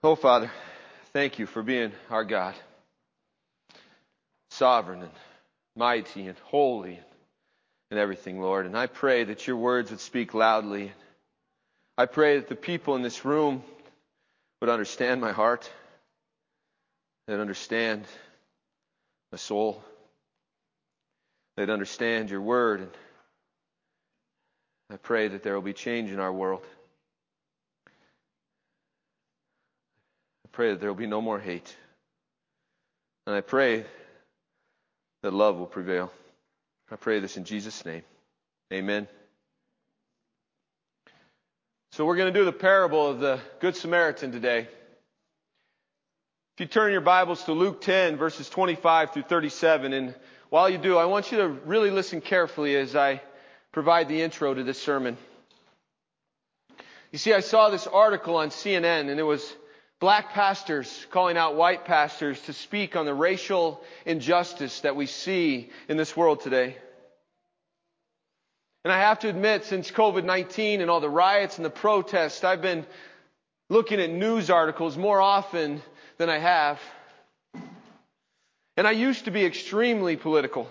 Oh, Father, thank you for being our God. Sovereign and mighty and holy and everything, Lord. And I pray that your words would speak loudly. I pray that the people in this room would understand my heart, that understand my soul, they'd understand your word. And I pray that there will be change in our world. Pray that there will be no more hate. And I pray that love will prevail. I pray this in Jesus' name. Amen. So we're going to do the parable of the Good Samaritan today. If you turn your Bibles to Luke 10, verses 25 through 37, and while you do, I want you to really listen carefully as I provide the intro to this sermon. You see, I saw this article on CNN, and it was black pastors calling out white pastors to speak on the racial injustice that we see in this world today. And I have to admit, since COVID-19 and all the riots and the protests, I've been looking at news articles more often than I have. And I used to be extremely political.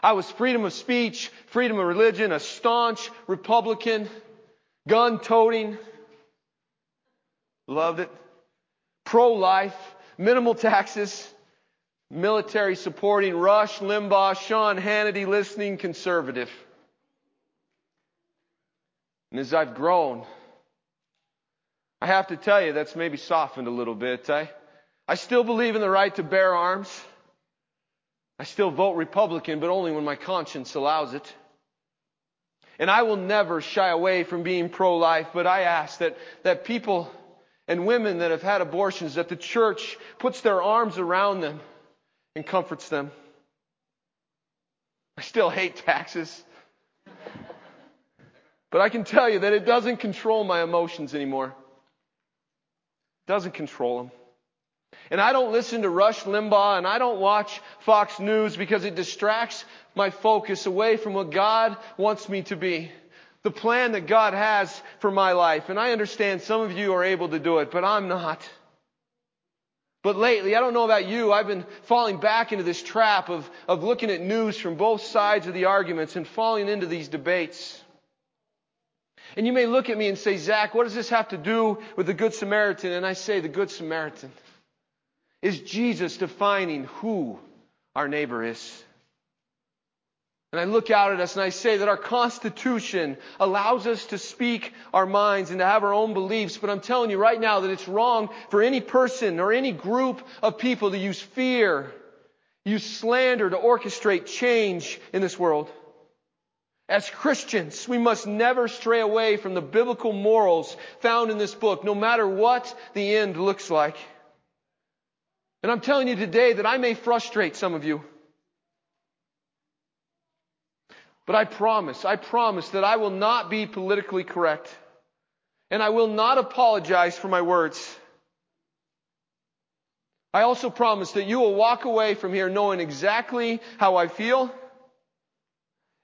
I was freedom of speech, freedom of religion, a staunch Republican, gun toting, loved it, pro life, minimal taxes, military supporting, Rush, Limbaugh, Sean Hannity listening, conservative. And as I've grown, I have to tell you that's maybe softened a little bit. I, I still believe in the right to bear arms. I still vote Republican, but only when my conscience allows it. And I will never shy away from being pro-life, but I ask that, that people and women that have had abortions, that the church puts their arms around them and comforts them. I still hate taxes. But I can tell you that it doesn't control my emotions anymore. It doesn't control them. And I don't listen to Rush Limbaugh and I don't watch Fox News because it distracts my focus away from what God wants me to be. The plan that God has for my life. And I understand some of you are able to do it, but I'm not. But lately, I don't know about you, I've been falling back into this trap of, of looking at news from both sides of the arguments and falling into these debates. And you may look at me and say, Zach, what does this have to do with the Good Samaritan? And I say, the Good Samaritan is Jesus defining who our neighbor is. And I look out at us and I say that our Constitution allows us to speak our minds and to have our own beliefs, but I'm telling you right now that it's wrong for any person or any group of people to use fear, use slander to orchestrate change in this world. As Christians, we must never stray away from the biblical morals found in this book, no matter what the end looks like. And I'm telling you today that I may frustrate some of you. But I promise, I promise that I will not be politically correct. And I will not apologize for my words. I also promise that you will walk away from here knowing exactly how I feel.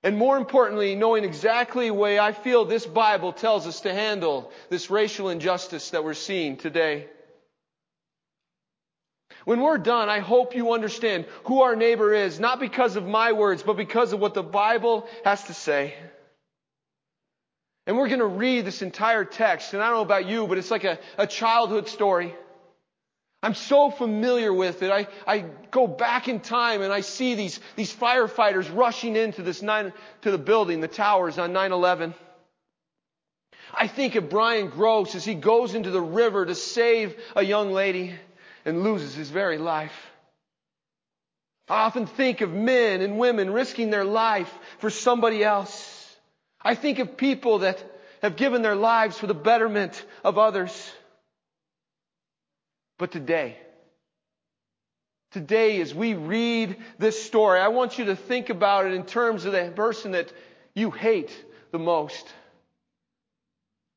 And more importantly, knowing exactly the way I feel this Bible tells us to handle this racial injustice that we're seeing today. When we're done, I hope you understand who our neighbor is, not because of my words, but because of what the Bible has to say. And we're going to read this entire text, and I don't know about you, but it's like a, a childhood story. I'm so familiar with it. I, I go back in time and I see these, these firefighters rushing into this nine, to the building, the towers on 9-11. I think of Brian Gross as he goes into the river to save a young lady and loses his very life. I often think of men and women risking their life for somebody else. I think of people that have given their lives for the betterment of others. But today, today as we read this story, I want you to think about it in terms of the person that you hate the most.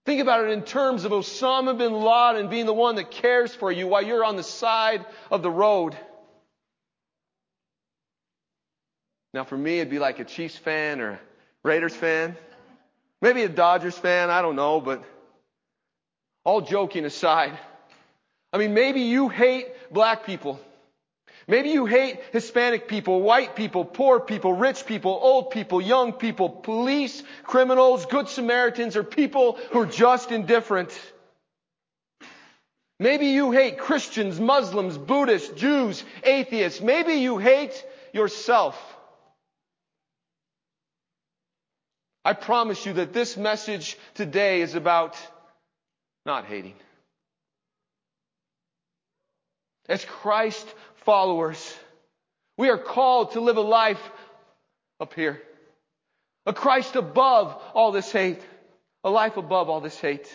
Think about it in terms of Osama bin Laden being the one that cares for you while you're on the side of the road. Now, for me, it'd be like a Chiefs fan or a Raiders fan. Maybe a Dodgers fan, I don't know, but all joking aside, I mean, maybe you hate black people. Maybe you hate Hispanic people, white people, poor people, rich people, old people, young people, police, criminals, good Samaritans, or people who are just indifferent. Maybe you hate Christians, Muslims, Buddhists, Jews, atheists. Maybe you hate yourself. I promise you that this message today is about not hating. As Christ followers, we are called to live a life up here. A Christ above all this hate. A life above all this hate.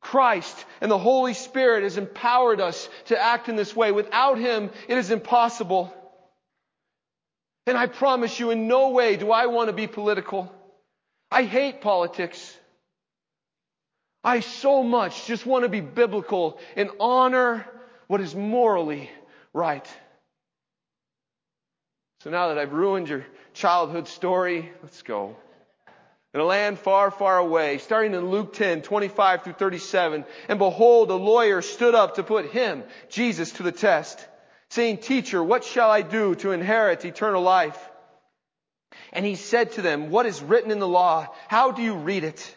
Christ and the Holy Spirit has empowered us to act in this way. Without Him, it is impossible. And I promise you, in no way do I want to be political. I hate politics. I so much just want to be biblical and honor what is morally right. So now that I've ruined your childhood story, let's go. In a land far, far away, starting in Luke 10, 25 through 37, and behold, a lawyer stood up to put him, Jesus, to the test, saying, Teacher, what shall I do to inherit eternal life? And he said to them, What is written in the law? How do you read it?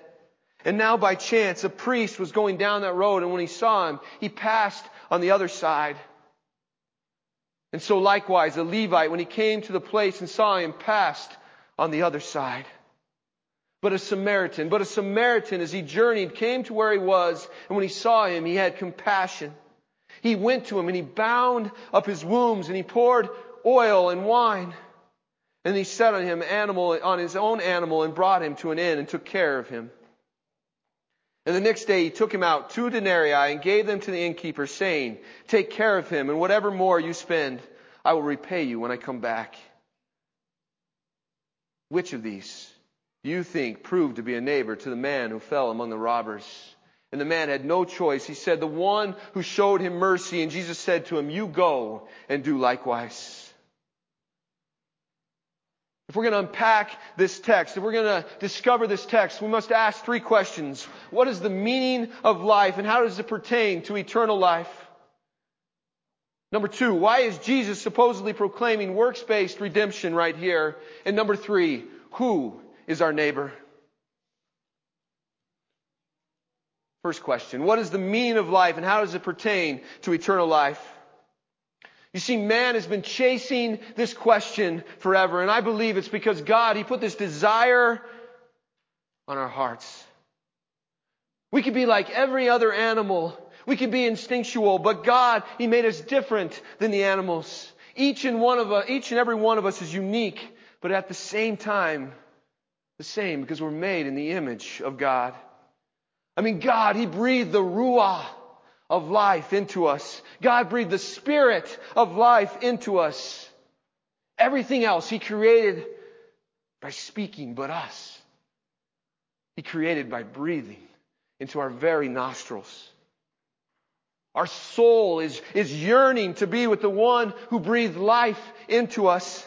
And now by chance, a priest was going down that road, and when he saw him, he passed on the other side. And so likewise, a Levite, when he came to the place and saw him, passed on the other side. But a Samaritan, but a Samaritan, as he journeyed, came to where he was, and when he saw him, he had compassion. He went to him and he bound up his wounds and he poured oil and wine. And he set on him animal, on his own animal and brought him to an inn and took care of him. And the next day he took him out two denarii and gave them to the innkeeper, saying, Take care of him, and whatever more you spend, I will repay you when I come back. Which of these do you think proved to be a neighbor to the man who fell among the robbers? And the man had no choice. He said, The one who showed him mercy. And Jesus said to him, You go and do likewise. If we're going to unpack this text, if we're going to discover this text, we must ask three questions. What is the meaning of life and how does it pertain to eternal life? Number two, why is Jesus supposedly proclaiming works-based redemption right here? And number three, who is our neighbor? First question, what is the meaning of life and how does it pertain to eternal life? You see, man has been chasing this question forever, and I believe it's because God, He put this desire on our hearts. We could be like every other animal. We could be instinctual, but God, He made us different than the animals. Each and one of us, each and every one of us is unique, but at the same time, the same because we're made in the image of God. I mean, God, He breathed the Ruah of life into us. God breathed the spirit of life into us. Everything else He created by speaking, but us. He created by breathing into our very nostrils. Our soul is, is yearning to be with the one who breathed life into us.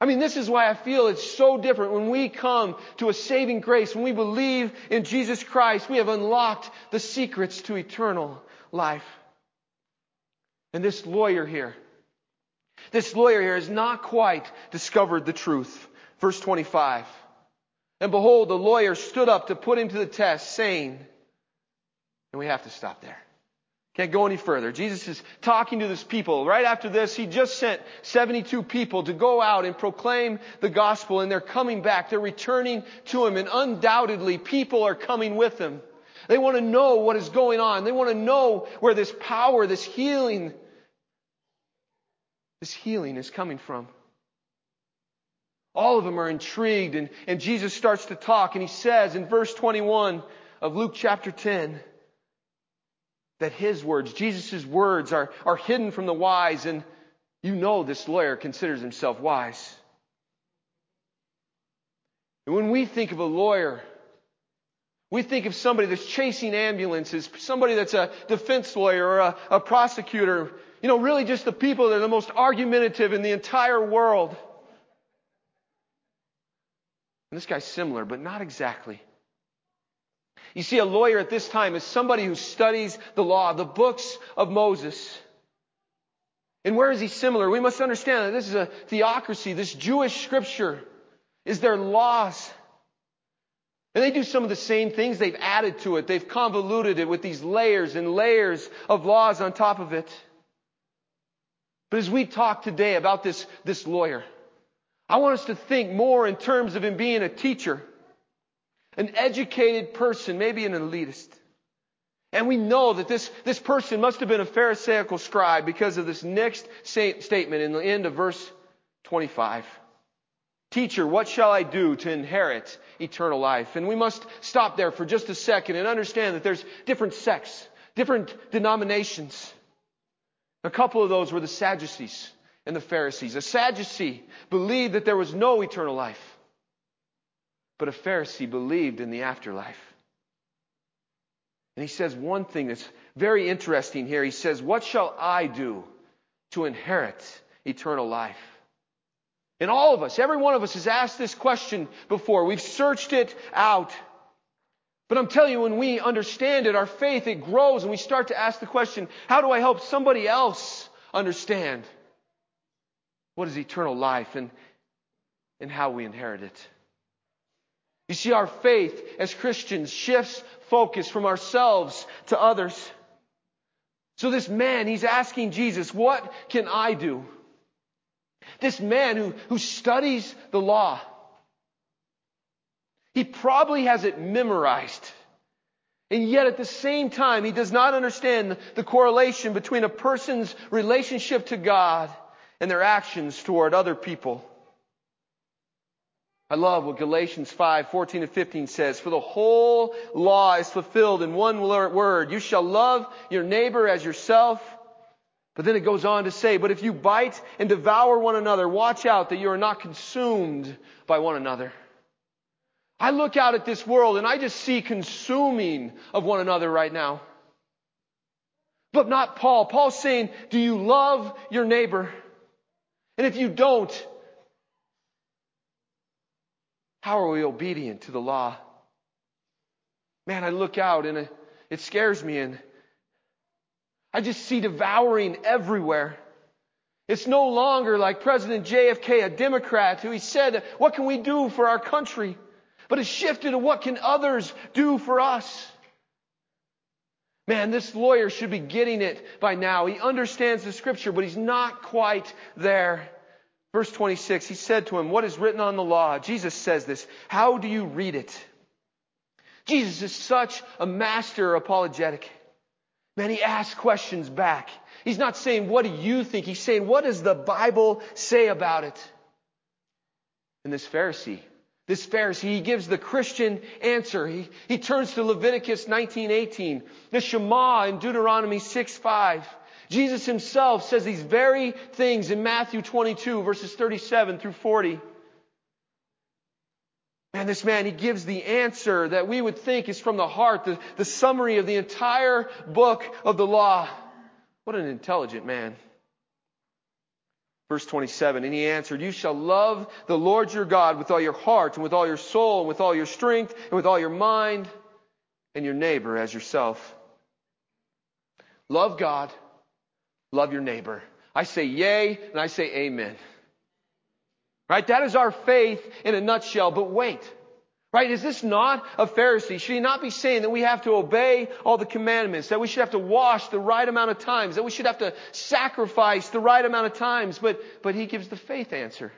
I mean, this is why I feel it's so different when we come to a saving grace, when we believe in Jesus Christ, we have unlocked the secrets to eternal life. And this lawyer here, this lawyer here has not quite discovered the truth. Verse 25. And behold, the lawyer stood up to put him to the test, saying, and we have to stop there. Can't go any further. Jesus is talking to this people. Right after this, he just sent 72 people to go out and proclaim the gospel, and they're coming back. They're returning to him, and undoubtedly, people are coming with him. They want to know what is going on. They want to know where this power, this healing, this healing is coming from. All of them are intrigued, and, and Jesus starts to talk, and he says in verse 21 of Luke chapter 10, that his words, Jesus' words, are, are hidden from the wise, and you know this lawyer considers himself wise. And when we think of a lawyer, we think of somebody that's chasing ambulances, somebody that's a defense lawyer or a, a prosecutor, you know, really just the people that are the most argumentative in the entire world. And this guy's similar, but not exactly. You see, a lawyer at this time is somebody who studies the law, the books of Moses. And where is he similar? We must understand that this is a theocracy. This Jewish scripture is their laws. And they do some of the same things. They've added to it. They've convoluted it with these layers and layers of laws on top of it. But as we talk today about this, this lawyer, I want us to think more in terms of him being a teacher, an educated person, maybe an elitist. And we know that this, this person must have been a Pharisaical scribe because of this next statement in the end of verse 25. Teacher, what shall I do to inherit eternal life? And we must stop there for just a second and understand that there's different sects, different denominations. A couple of those were the Sadducees and the Pharisees. A Sadducee believed that there was no eternal life, but a Pharisee believed in the afterlife. And he says one thing that's very interesting here. He says, What shall I do to inherit eternal life? And all of us, every one of us has asked this question before. We've searched it out. But I'm telling you, when we understand it, our faith, it grows and we start to ask the question, how do I help somebody else understand what is eternal life and, and how we inherit it. You see, our faith as Christians shifts focus from ourselves to others. So this man, he's asking Jesus, what can I do? This man who, who studies the law, he probably has it memorized. And yet at the same time, he does not understand the correlation between a person's relationship to God and their actions toward other people. I love what Galatians 5, 14 and 15 says. For the whole law is fulfilled in one word. You shall love your neighbor as yourself. But then it goes on to say, but if you bite and devour one another, watch out that you are not consumed by one another. I look out at this world and I just see consuming of one another right now. But not Paul. Paul's saying, do you love your neighbor? And if you don't, how are we obedient to the law? Man, I look out and it, it scares me and I just see devouring everywhere. It's no longer like President JFK, a Democrat, who he said, what can we do for our country? But it's shifted to what can others do for us? Man, this lawyer should be getting it by now. He understands the scripture, but he's not quite there. Verse 26, he said to him, What is written on the law? Jesus says this. How do you read it? Jesus is such a master apologetic. Man, he asks questions back. He's not saying, What do you think? He's saying, What does the Bible say about it? And this Pharisee this Pharisee, he gives the Christian answer. He, he turns to Leviticus 19:18, the Shema in Deuteronomy 6:5. Jesus himself says these very things in Matthew 22 verses 37 through 40. And this man, he gives the answer that we would think is from the heart, the, the summary of the entire book of the law. What an intelligent man. Verse 27, and he answered, You shall love the Lord your God with all your heart and with all your soul and with all your strength and with all your mind and your neighbor as yourself. Love God, love your neighbor. I say yay and I say amen. Right? That is our faith in a nutshell, but wait. Right? Is this not a Pharisee? Should he not be saying that we have to obey all the commandments, that we should have to wash the right amount of times, that we should have to sacrifice the right amount of times? But, but he gives the faith answer.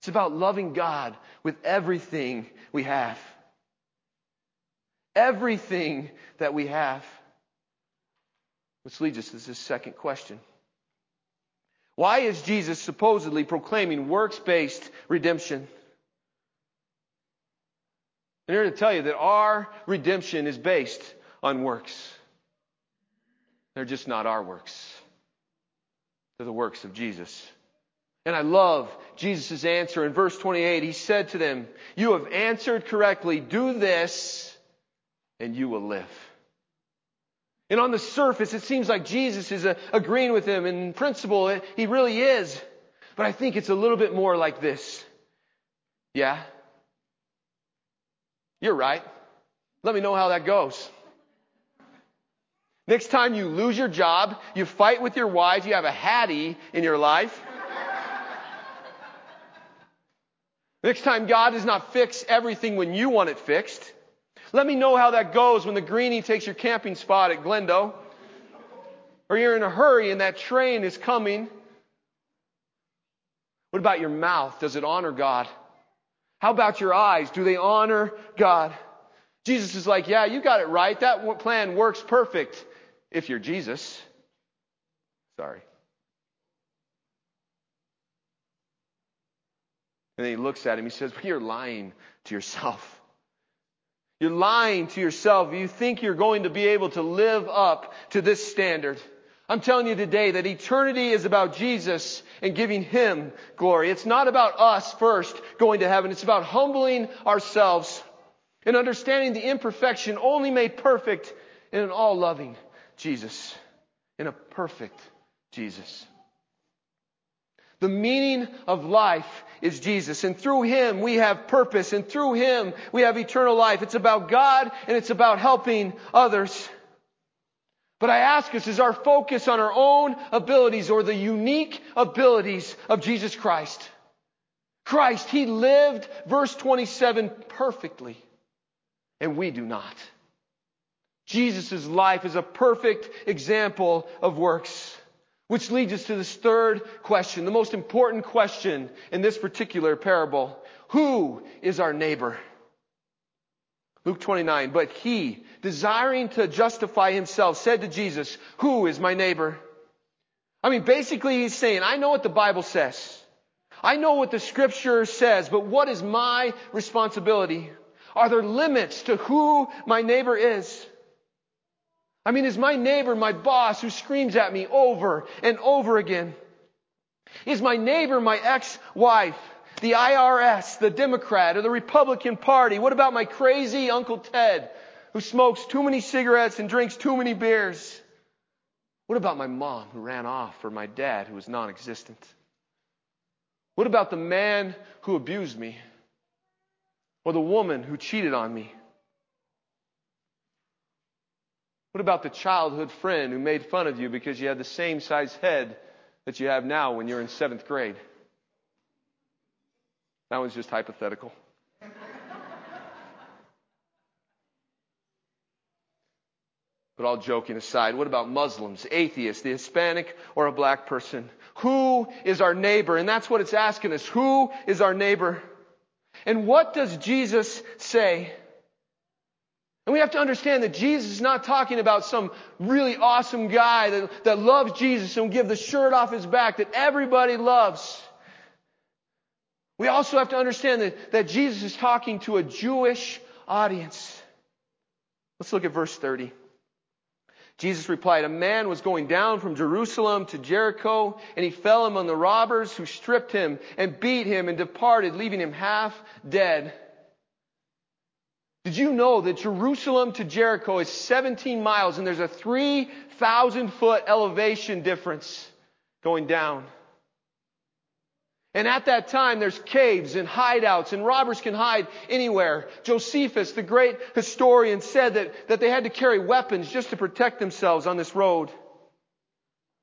It's about loving God with everything we have. Everything that we have. Which leads us to this second question. Why is Jesus supposedly proclaiming works based redemption? I'm here to tell you that our redemption is based on works. They're just not our works. They're the works of Jesus. And I love Jesus' answer in verse 28. He said to them, You have answered correctly. Do this and you will live. And on the surface, it seems like Jesus is uh, agreeing with him. In principle, he really is. But I think it's a little bit more like this. Yeah? You're right. Let me know how that goes. Next time you lose your job, you fight with your wife, you have a Hattie in your life. Next time God does not fix everything when you want it fixed. Let me know how that goes when the greenie takes your camping spot at Glendo. Or you're in a hurry and that train is coming. What about your mouth? Does it honor God? How about your eyes? Do they honor God? Jesus is like, yeah, you got it right. That plan works perfect if you're Jesus. Sorry. And then he looks at him. He says, well, You're lying to yourself. You're lying to yourself. You think you're going to be able to live up to this standard. I'm telling you today that eternity is about Jesus and giving Him glory. It's not about us first going to heaven. It's about humbling ourselves and understanding the imperfection only made perfect in an all loving Jesus, in a perfect Jesus. The meaning of life is Jesus. And through Him we have purpose. And through Him we have eternal life. It's about God and it's about helping others. But I ask us, is our focus on our own abilities or the unique abilities of Jesus Christ? Christ, He lived, verse 27, perfectly. And we do not. Jesus' life is a perfect example of works. Which leads us to this third question, the most important question in this particular parable. Who is our neighbor? Luke 29, but he, desiring to justify himself, said to Jesus, who is my neighbor? I mean, basically he's saying, I know what the Bible says. I know what the scripture says, but what is my responsibility? Are there limits to who my neighbor is? I mean, is my neighbor my boss who screams at me over and over again? Is my neighbor my ex-wife, the IRS, the Democrat, or the Republican Party? What about my crazy Uncle Ted who smokes too many cigarettes and drinks too many beers? What about my mom who ran off or my dad who was non-existent? What about the man who abused me? Or the woman who cheated on me? What about the childhood friend who made fun of you because you had the same size head that you have now when you're in seventh grade? That was just hypothetical. But all joking aside, what about Muslims, atheists, the Hispanic, or a black person? Who is our neighbor? And that's what it's asking us. Who is our neighbor? And what does Jesus say? And we have to understand that Jesus is not talking about some really awesome guy that, that loves Jesus and will give the shirt off his back that everybody loves. We also have to understand that, that Jesus is talking to a Jewish audience. Let's look at verse 30. Jesus replied, A man was going down from Jerusalem to Jericho, and he fell among the robbers who stripped him and beat him and departed, leaving him half dead. Did you know that Jerusalem to Jericho is 17 miles and there's a 3,000 foot elevation difference going down? And at that time, there's caves and hideouts, and robbers can hide anywhere. Josephus, the great historian, said that, that they had to carry weapons just to protect themselves on this road.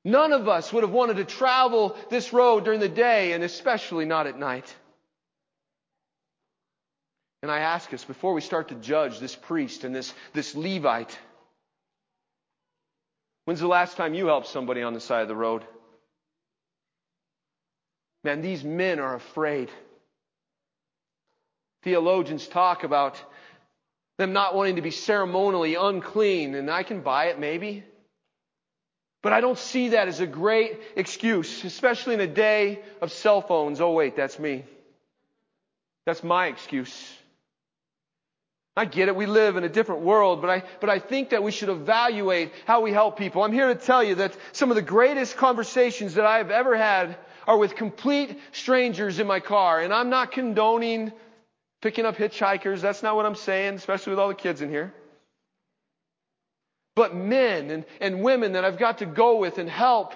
None of us would have wanted to travel this road during the day, and especially not at night. And I ask us, before we start to judge this priest and this, this Levite, when's the last time you helped somebody on the side of the road? Man, these men are afraid. Theologians talk about them not wanting to be ceremonially unclean, and I can buy it maybe. But I don't see that as a great excuse, especially in a day of cell phones. Oh, wait, that's me. That's my excuse. I get it. We live in a different world, but I, but I think that we should evaluate how we help people. I'm here to tell you that some of the greatest conversations that I've ever had are with complete strangers in my car. And I'm not condoning picking up hitchhikers. That's not what I'm saying, especially with all the kids in here. But men and, and women that I've got to go with and help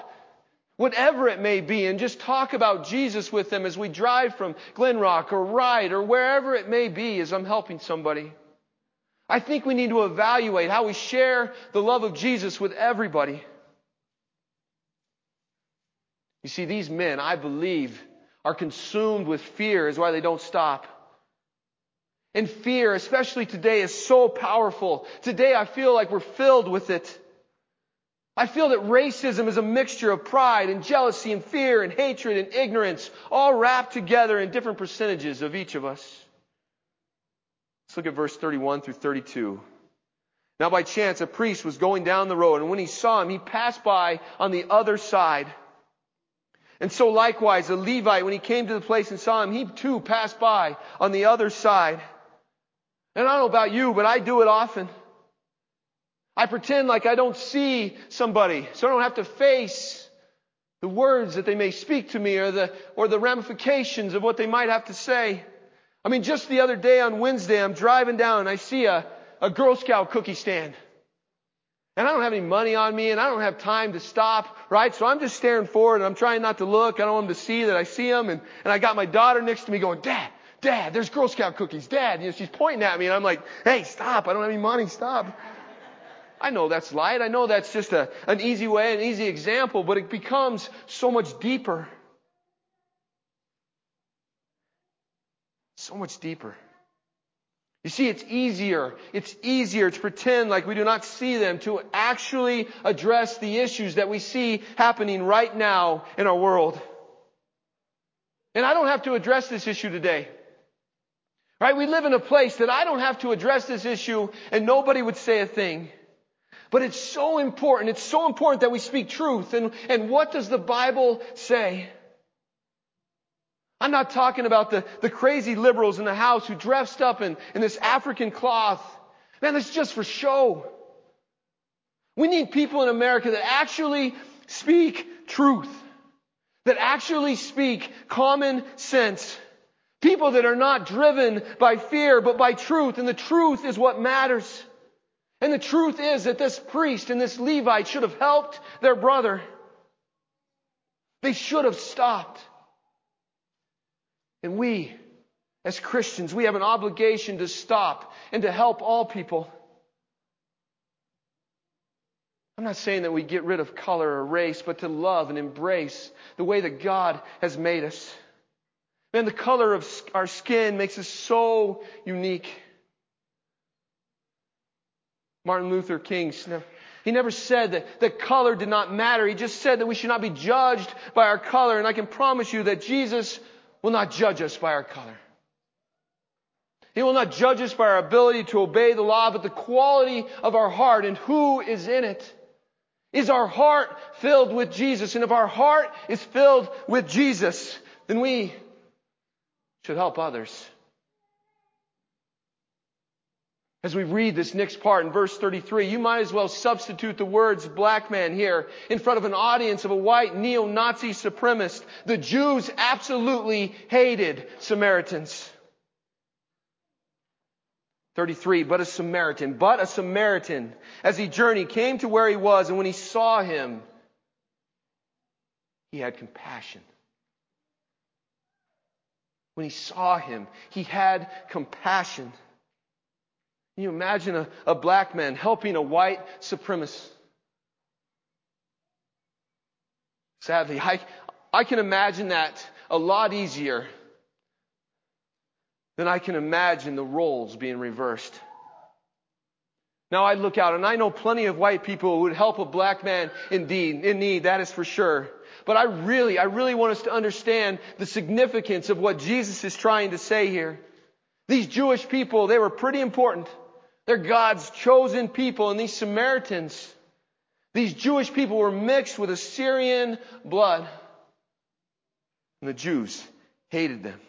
whatever it may be, and just talk about Jesus with them as we drive from Glenrock or Ride or wherever it may be as I'm helping somebody. I think we need to evaluate how we share the love of Jesus with everybody. You see, these men, I believe, are consumed with fear is why they don't stop. And fear, especially today, is so powerful. Today I feel like we're filled with it. I feel that racism is a mixture of pride and jealousy and fear and hatred and ignorance, all wrapped together in different percentages of each of us. Let's look at verse 31 through 32. Now by chance a priest was going down the road, and when he saw him, he passed by on the other side. And so likewise, a Levite, when he came to the place and saw him, he too passed by on the other side. And I don't know about you, but I do it often. I pretend like I don't see somebody, so I don't have to face the words that they may speak to me or the, or the ramifications of what they might have to say. I mean, just the other day on Wednesday, I'm driving down and I see a, a Girl Scout cookie stand. And I don't have any money on me and I don't have time to stop, right? So I'm just staring forward and I'm trying not to look. I don't want them to see that I see them. And, and I got my daughter next to me going, Dad, Dad, there's Girl Scout cookies. Dad, you know, she's pointing at me and I'm like, hey, stop. I don't have any money. Stop. I know that's light. I know that's just a, an easy way, an easy example, but it becomes so much deeper. So much deeper. You see, it's easier, it's easier to pretend like we do not see them to actually address the issues that we see happening right now in our world. And I don't have to address this issue today. Right? We live in a place that I don't have to address this issue and nobody would say a thing. But it's so important. It's so important that we speak truth. And, and what does the Bible say? I'm not talking about the, the crazy liberals in the house who dressed up in, in this African cloth. Man, that's just for show. We need people in America that actually speak truth. That actually speak common sense. People that are not driven by fear, but by truth. And the truth is what matters. And the truth is that this priest and this Levite should have helped their brother. They should have stopped. And we, as Christians, we have an obligation to stop and to help all people. I'm not saying that we get rid of color or race, but to love and embrace the way that God has made us. Man, the color of our skin makes us so unique. Martin Luther King, he never said that, that color did not matter. He just said that we should not be judged by our color. And I can promise you that Jesus will not judge us by our color. He will not judge us by our ability to obey the law, but the quality of our heart and who is in it. Is our heart filled with Jesus? And if our heart is filled with Jesus, then we should help others. As we read this next part in verse 33, you might as well substitute the words black man here in front of an audience of a white neo-Nazi supremacist. The Jews absolutely hated Samaritans. 33, but a Samaritan, but a Samaritan, as he journeyed, came to where he was, and when he saw him, he had compassion. When he saw him, he had compassion. Can you imagine a, a black man helping a white supremacist? Sadly, I, I can imagine that a lot easier than I can imagine the roles being reversed. Now I look out and I know plenty of white people who would help a black man indeed, in need, that is for sure. But I really, I really want us to understand the significance of what Jesus is trying to say here. These Jewish people, they were pretty important. They're God's chosen people. And these Samaritans, these Jewish people were mixed with Assyrian blood. And the Jews hated them.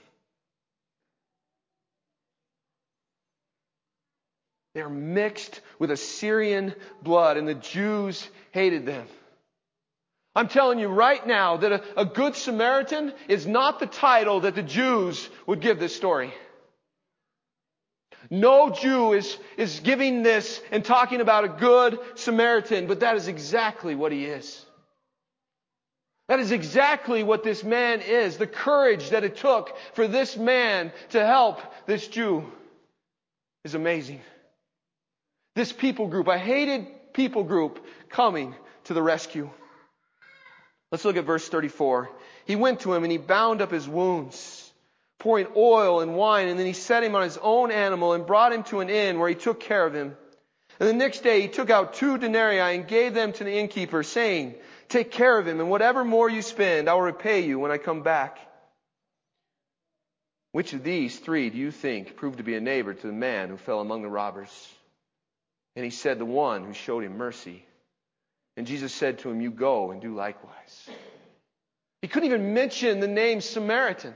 They're mixed with Assyrian blood, and the Jews hated them. I'm telling you right now that a, a, Good Samaritan is not the title that the Jews would give this story. No Jew is, is giving this and talking about a Good Samaritan, but that is exactly what he is. That is exactly what this man is. The courage that it took for this man to help this Jew is amazing. This people group, a hated people group coming to the rescue. Let's look at verse 34. He went to him and he bound up his wounds, pouring oil and wine, and then he set him on his own animal and brought him to an inn where he took care of him. And the next day he took out two denarii and gave them to the innkeeper, saying, Take care of him, and whatever more you spend, I will repay you when I come back. Which of these three do you think proved to be a neighbor to the man who fell among the robbers? And he said, The one who showed him mercy. And Jesus said to him, You go and do likewise. He couldn't even mention the name Samaritan.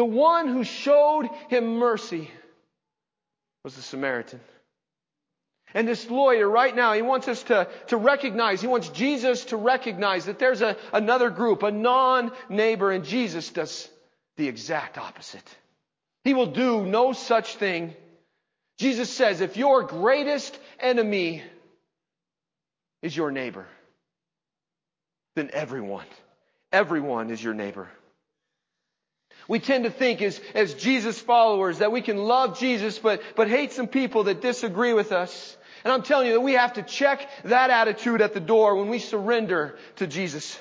The one who showed him mercy was the Samaritan. And this lawyer right now, he wants us to, to recognize, he wants Jesus to recognize that there's a, another group, a non-neighbor, and Jesus does the exact opposite. He will do no such thing Jesus says, if your greatest enemy is your neighbor, then everyone, everyone is your neighbor. We tend to think as, as Jesus followers that we can love Jesus but, but hate some people that disagree with us. And I'm telling you that we have to check that attitude at the door when we surrender to Jesus.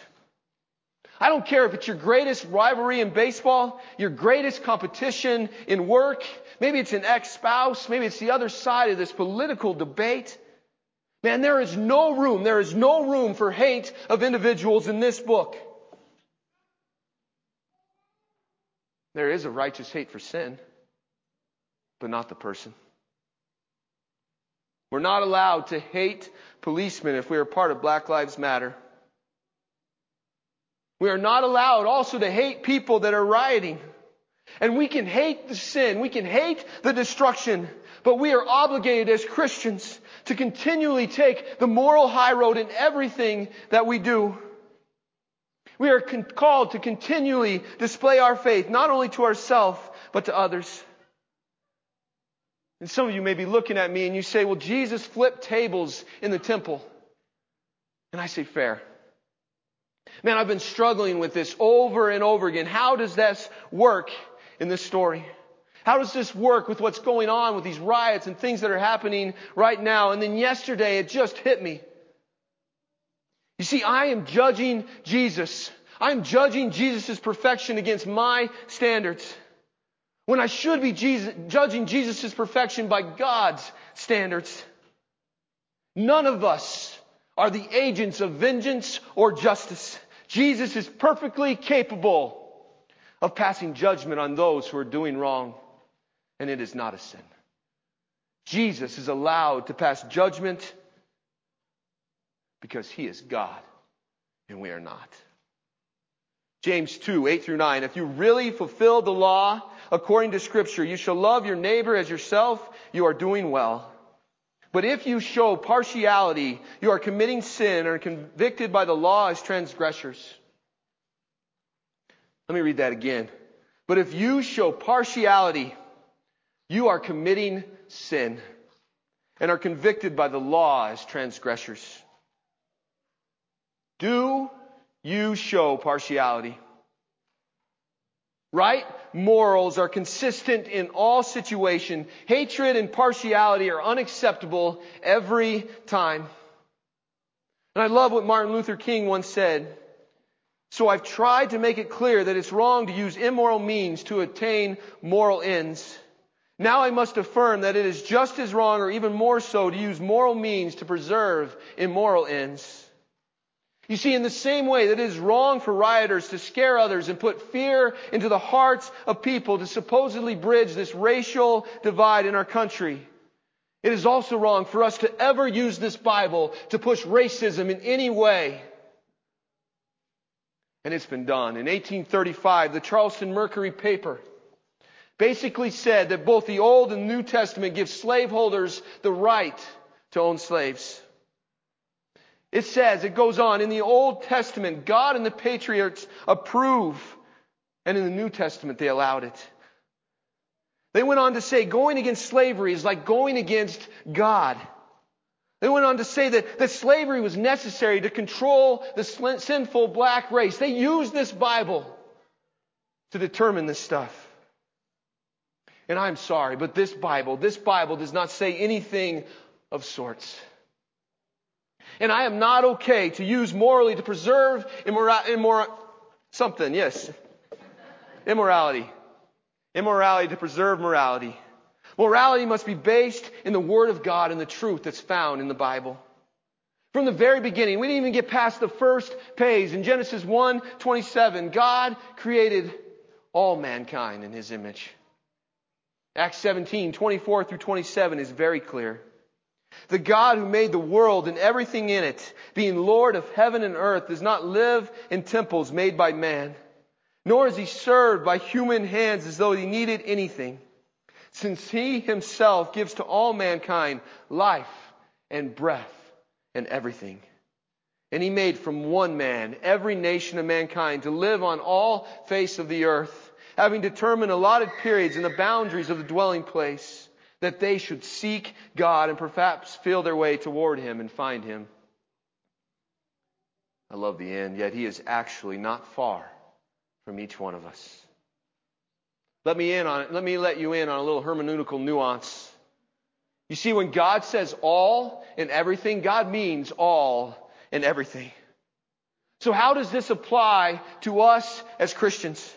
I don't care if it's your greatest rivalry in baseball, your greatest competition in work, Maybe it's an ex-spouse. Maybe it's the other side of this political debate. Man, there is no room, there is no room for hate of individuals in this book. There is a righteous hate for sin, but not the person. We're not allowed to hate policemen if we are part of Black Lives Matter. We are not allowed also to hate people that are rioting. And we can hate the sin, we can hate the destruction, but we are obligated as Christians to continually take the moral high road in everything that we do. We are con- called to continually display our faith, not only to ourselves, but to others. And some of you may be looking at me and you say, well, Jesus flipped tables in the temple. And I say, fair. Man, I've been struggling with this over and over again. How does this work in this story? How does this work with what's going on with these riots and things that are happening right now? And then yesterday it just hit me. You see, I am judging Jesus. I'm judging Jesus' perfection against my standards. When I should be Jesus, judging Jesus' perfection by God's standards. None of us are the agents of vengeance or justice. Jesus is perfectly capable of passing judgment on those who are doing wrong, and it is not a sin. Jesus is allowed to pass judgment because he is God and we are not. James 2, 8 through 9. If you really fulfill the law according to scripture, you shall love your neighbor as yourself, you are doing well. But if you show partiality, you are committing sin and are convicted by the law as transgressors. Let me read that again. But if you show partiality, you are committing sin and are convicted by the law as transgressors. Do you show partiality? Right? Morals are consistent in all situation. Hatred and partiality are unacceptable every time. And I love what Martin Luther King once said. So I've tried to make it clear that it's wrong to use immoral means to attain moral ends. Now I must affirm that it is just as wrong or even more so to use moral means to preserve immoral ends. You see, in the same way that it is wrong for rioters to scare others and put fear into the hearts of people to supposedly bridge this racial divide in our country, it is also wrong for us to ever use this Bible to push racism in any way. And it's been done. In 1835, the Charleston Mercury paper basically said that both the Old and New Testament give slaveholders the right to own slaves. It says, it goes on, in the Old Testament, God and the patriarchs approve, and in the New Testament, they allowed it. They went on to say going against slavery is like going against God. They went on to say that, that slavery was necessary to control the sinful black race. They used this Bible to determine this stuff. And I'm sorry, but this Bible, this Bible does not say anything of sorts. And I am not okay to use morally to preserve immorality, immor- something, yes. Immorality. Immorality to preserve morality. Morality must be based in the Word of God and the truth that's found in the Bible. From the very beginning, we didn't even get past the first page. In Genesis 1 27, God created all mankind in His image. Acts 17 24 through 27 is very clear. The God who made the world and everything in it, being Lord of heaven and earth, does not live in temples made by man, nor is he served by human hands as though he needed anything, since he himself gives to all mankind life and breath and everything. And he made from one man every nation of mankind to live on all face of the earth, having determined allotted periods and the boundaries of the dwelling place that they should seek God and perhaps feel their way toward Him and find Him. I love the end, yet He is actually not far from each one of us. Let me in on it. let me let you in on a little hermeneutical nuance. You see, when God says all and everything, God means all and everything. So how does this apply to us as Christians?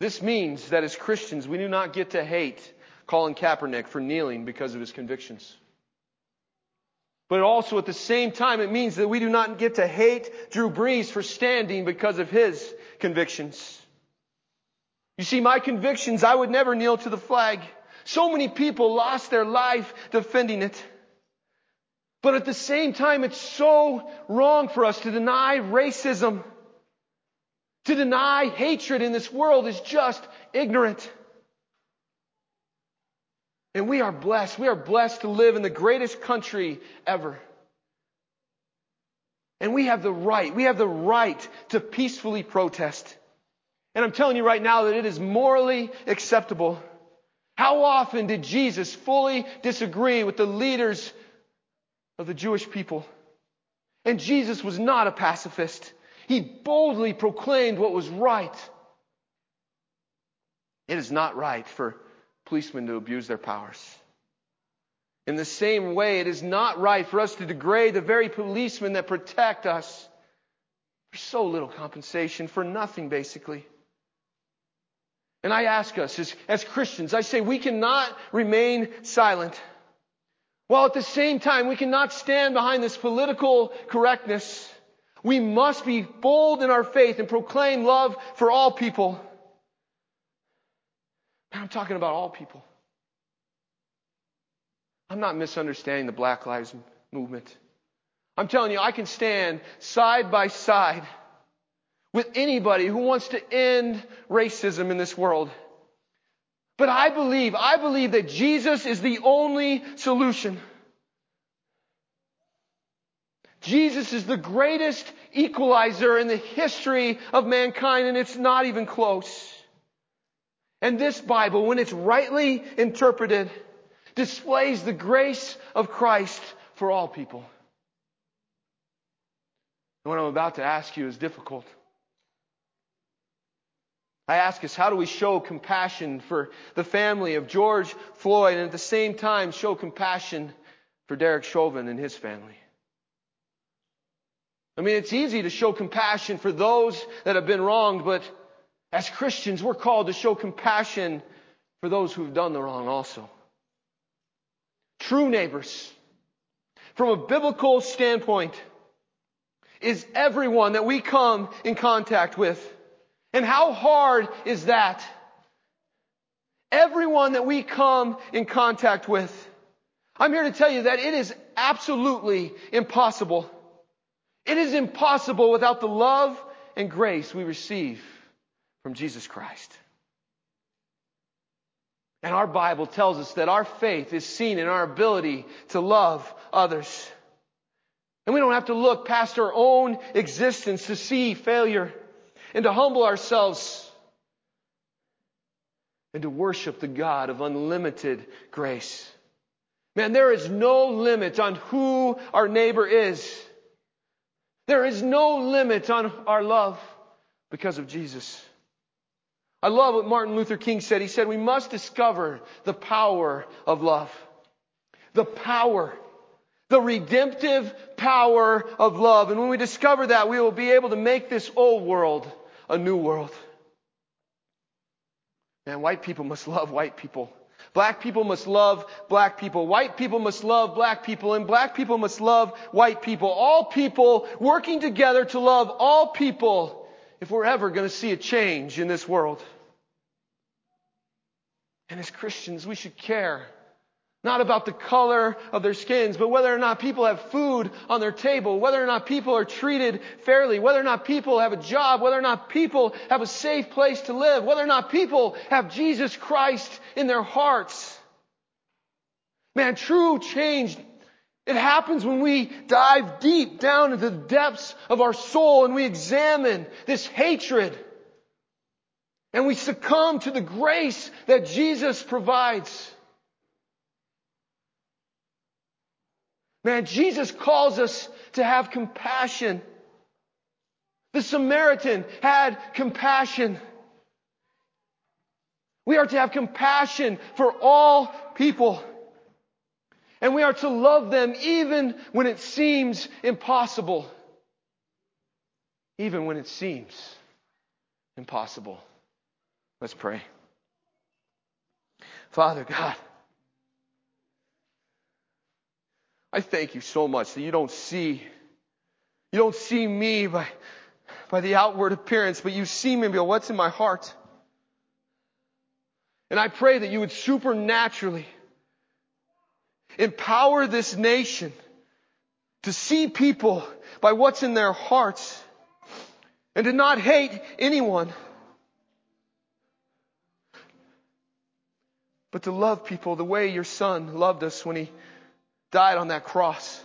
This means that as Christians, we do not get to hate Colin Kaepernick for kneeling because of his convictions. But also at the same time, it means that we do not get to hate Drew Brees for standing because of his convictions. You see, my convictions, I would never kneel to the flag. So many people lost their life defending it. But at the same time, it's so wrong for us to deny racism to deny hatred in this world is just ignorant. And we are blessed. We are blessed to live in the greatest country ever. And we have the right, we have the right to peacefully protest. And I'm telling you right now that it is morally acceptable. How often did Jesus fully disagree with the leaders of the Jewish people? And Jesus was not a pacifist. He boldly proclaimed what was right. It is not right for policemen to abuse their powers. In the same way, it is not right for us to degrade the very policemen that protect us for so little compensation, for nothing basically. And I ask us as, as Christians, I say we cannot remain silent. While at the same time we cannot stand behind this political correctness we must be bold in our faith and proclaim love for all people. I'm talking about all people. I'm not misunderstanding the Black Lives Movement. I'm telling you, I can stand side by side with anybody who wants to end racism in this world. But I believe, I believe that Jesus is the only solution. Jesus is the greatest equalizer in the history of mankind, and it's not even close. And this Bible, when it's rightly interpreted, displays the grace of Christ for all people. And what I'm about to ask you is difficult. I ask us, how do we show compassion for the family of George Floyd and at the same time show compassion for Derek Chauvin and his family? I mean, it's easy to show compassion for those that have been wronged, but as Christians, we're called to show compassion for those who've done the wrong also. True neighbors, from a biblical standpoint, is everyone that we come in contact with. And how hard is that? Everyone that we come in contact with. I'm here to tell you that it is absolutely impossible it is impossible without the love and grace we receive from Jesus Christ. And our Bible tells us that our faith is seen in our ability to love others. And we don't have to look past our own existence to see failure and to humble ourselves and to worship the God of unlimited grace. Man, there is no limit on who our neighbor is. There is no limit on our love because of Jesus. I love what Martin Luther King said. He said, we must discover the power of love. The power. The redemptive power of love. And when we discover that, we will be able to make this old world a new world. Man, white people must love white people. Black people must love black people. White people must love black people. And black people must love white people. All people working together to love all people if we're ever going to see a change in this world. And as Christians, we should care. Not about the color of their skins, but whether or not people have food on their table, whether or not people are treated fairly, whether or not people have a job, whether or not people have a safe place to live, whether or not people have Jesus Christ in their hearts. Man, true change it happens when we dive deep down into the depths of our soul and we examine this hatred and we succumb to the grace that Jesus provides. Man, Jesus calls us to have compassion. The Samaritan had compassion. We are to have compassion for all people. And we are to love them even when it seems impossible. Even when it seems impossible. Let's pray. Father God, I thank you so much that you don't see, you don't see me by, by the outward appearance, but you see me by what's in my heart. And I pray that you would supernaturally Empower this nation to see people by what's in their hearts and to not hate anyone, but to love people the way your son loved us when he died on that cross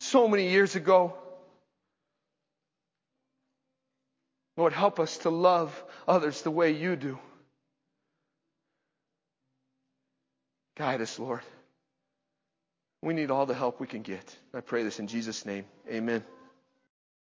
so many years ago. Lord, help us to love others the way you do. Guide us, Lord. We need all the help we can get. I pray this in Jesus' name. Amen.